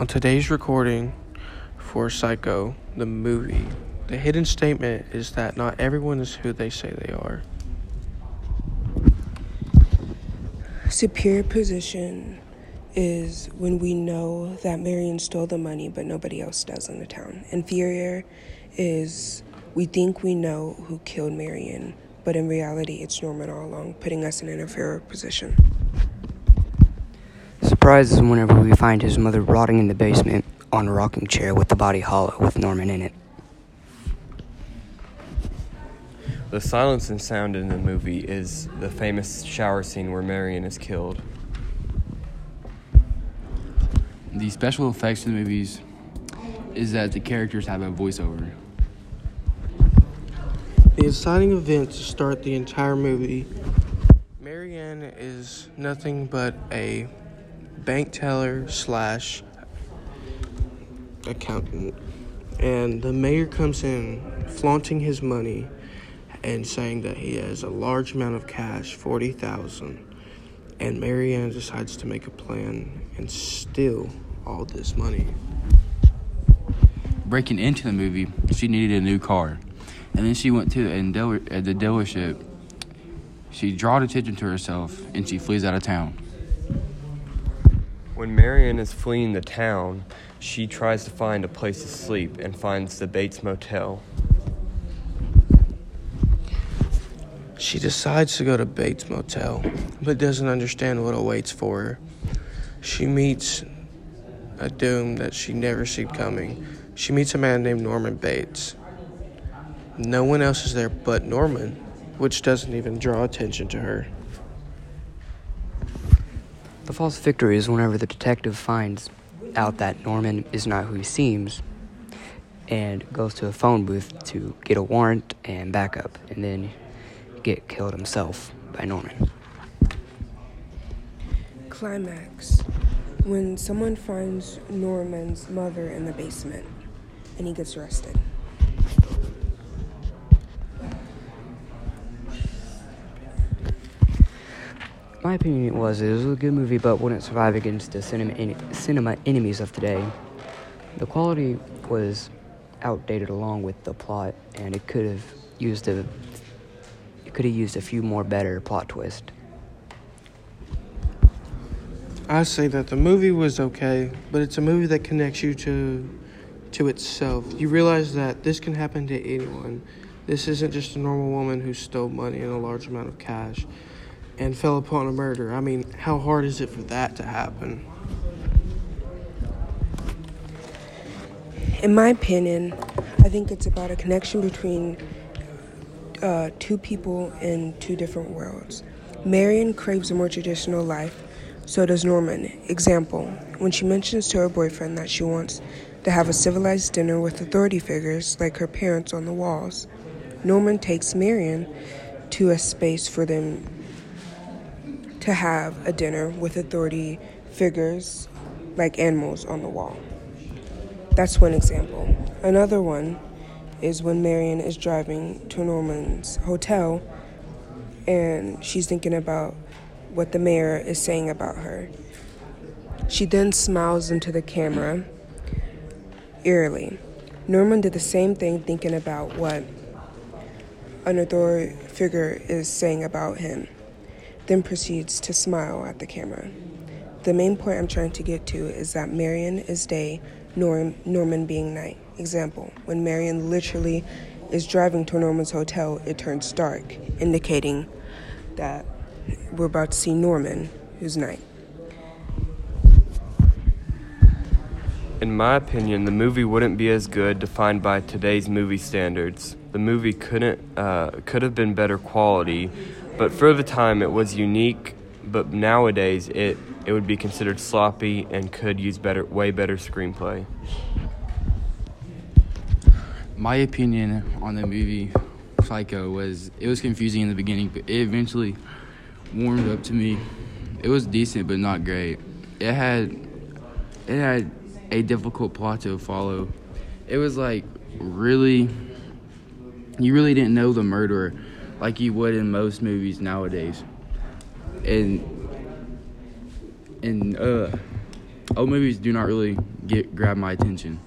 On today's recording for Psycho, the movie, the hidden statement is that not everyone is who they say they are. Superior position is when we know that Marion stole the money, but nobody else does in the town. Inferior is we think we know who killed Marion, but in reality, it's Norman all along, putting us in an inferior position. Surprise is whenever we find his mother rotting in the basement on a rocking chair with the body hollow with Norman in it. The silence and sound in the movie is the famous shower scene where Marion is killed. The special effects in the movies is that the characters have a voiceover. The inciting event to start the entire movie Marianne is nothing but a bank teller slash accountant. And the mayor comes in flaunting his money and saying that he has a large amount of cash, 40,000. And Marianne decides to make a plan and steal all this money. Breaking into the movie, she needed a new car. And then she went to the, uh, the dealership. She drawed attention to herself and she flees out of town. When Marion is fleeing the town, she tries to find a place to sleep and finds the Bates Motel. She decides to go to Bates Motel, but doesn't understand what awaits for her. She meets a doom that she never seen coming. She meets a man named Norman Bates. No one else is there but Norman, which doesn't even draw attention to her. The false victory is whenever the detective finds out that Norman is not who he seems and goes to a phone booth to get a warrant and backup and then get killed himself by Norman. Climax when someone finds Norman's mother in the basement and he gets arrested. My opinion was it was a good movie, but wouldn't survive against the cinema, cinema enemies of today. The quality was outdated along with the plot, and it could have used a it could have used a few more better plot twists. I say that the movie was okay, but it's a movie that connects you to to itself. You realize that this can happen to anyone. This isn't just a normal woman who stole money and a large amount of cash and fell upon a murder. I mean, how hard is it for that to happen? In my opinion, I think it's about a connection between uh, two people in two different worlds. Marion craves a more traditional life, so does Norman. Example, when she mentions to her boyfriend that she wants to have a civilized dinner with authority figures like her parents on the walls, Norman takes Marion to a space for them to have a dinner with authority figures like animals on the wall. That's one example. Another one is when Marion is driving to Norman's hotel and she's thinking about what the mayor is saying about her. She then smiles into the camera eerily. Norman did the same thing thinking about what an authority figure is saying about him then proceeds to smile at the camera. The main point I'm trying to get to is that Marion is day, Norm, Norman being night. Example, when Marion literally is driving to Norman's hotel, it turns dark, indicating that we're about to see Norman, who's night. In my opinion, the movie wouldn't be as good defined by today's movie standards. The movie couldn't uh, could have been better quality, but for the time, it was unique. But nowadays, it it would be considered sloppy and could use better, way better screenplay. My opinion on the movie Psycho was it was confusing in the beginning, but it eventually warmed up to me. It was decent, but not great. It had it had a difficult plot to follow. It was like really you really didn't know the murderer like you would in most movies nowadays. And and uh old movies do not really get grab my attention.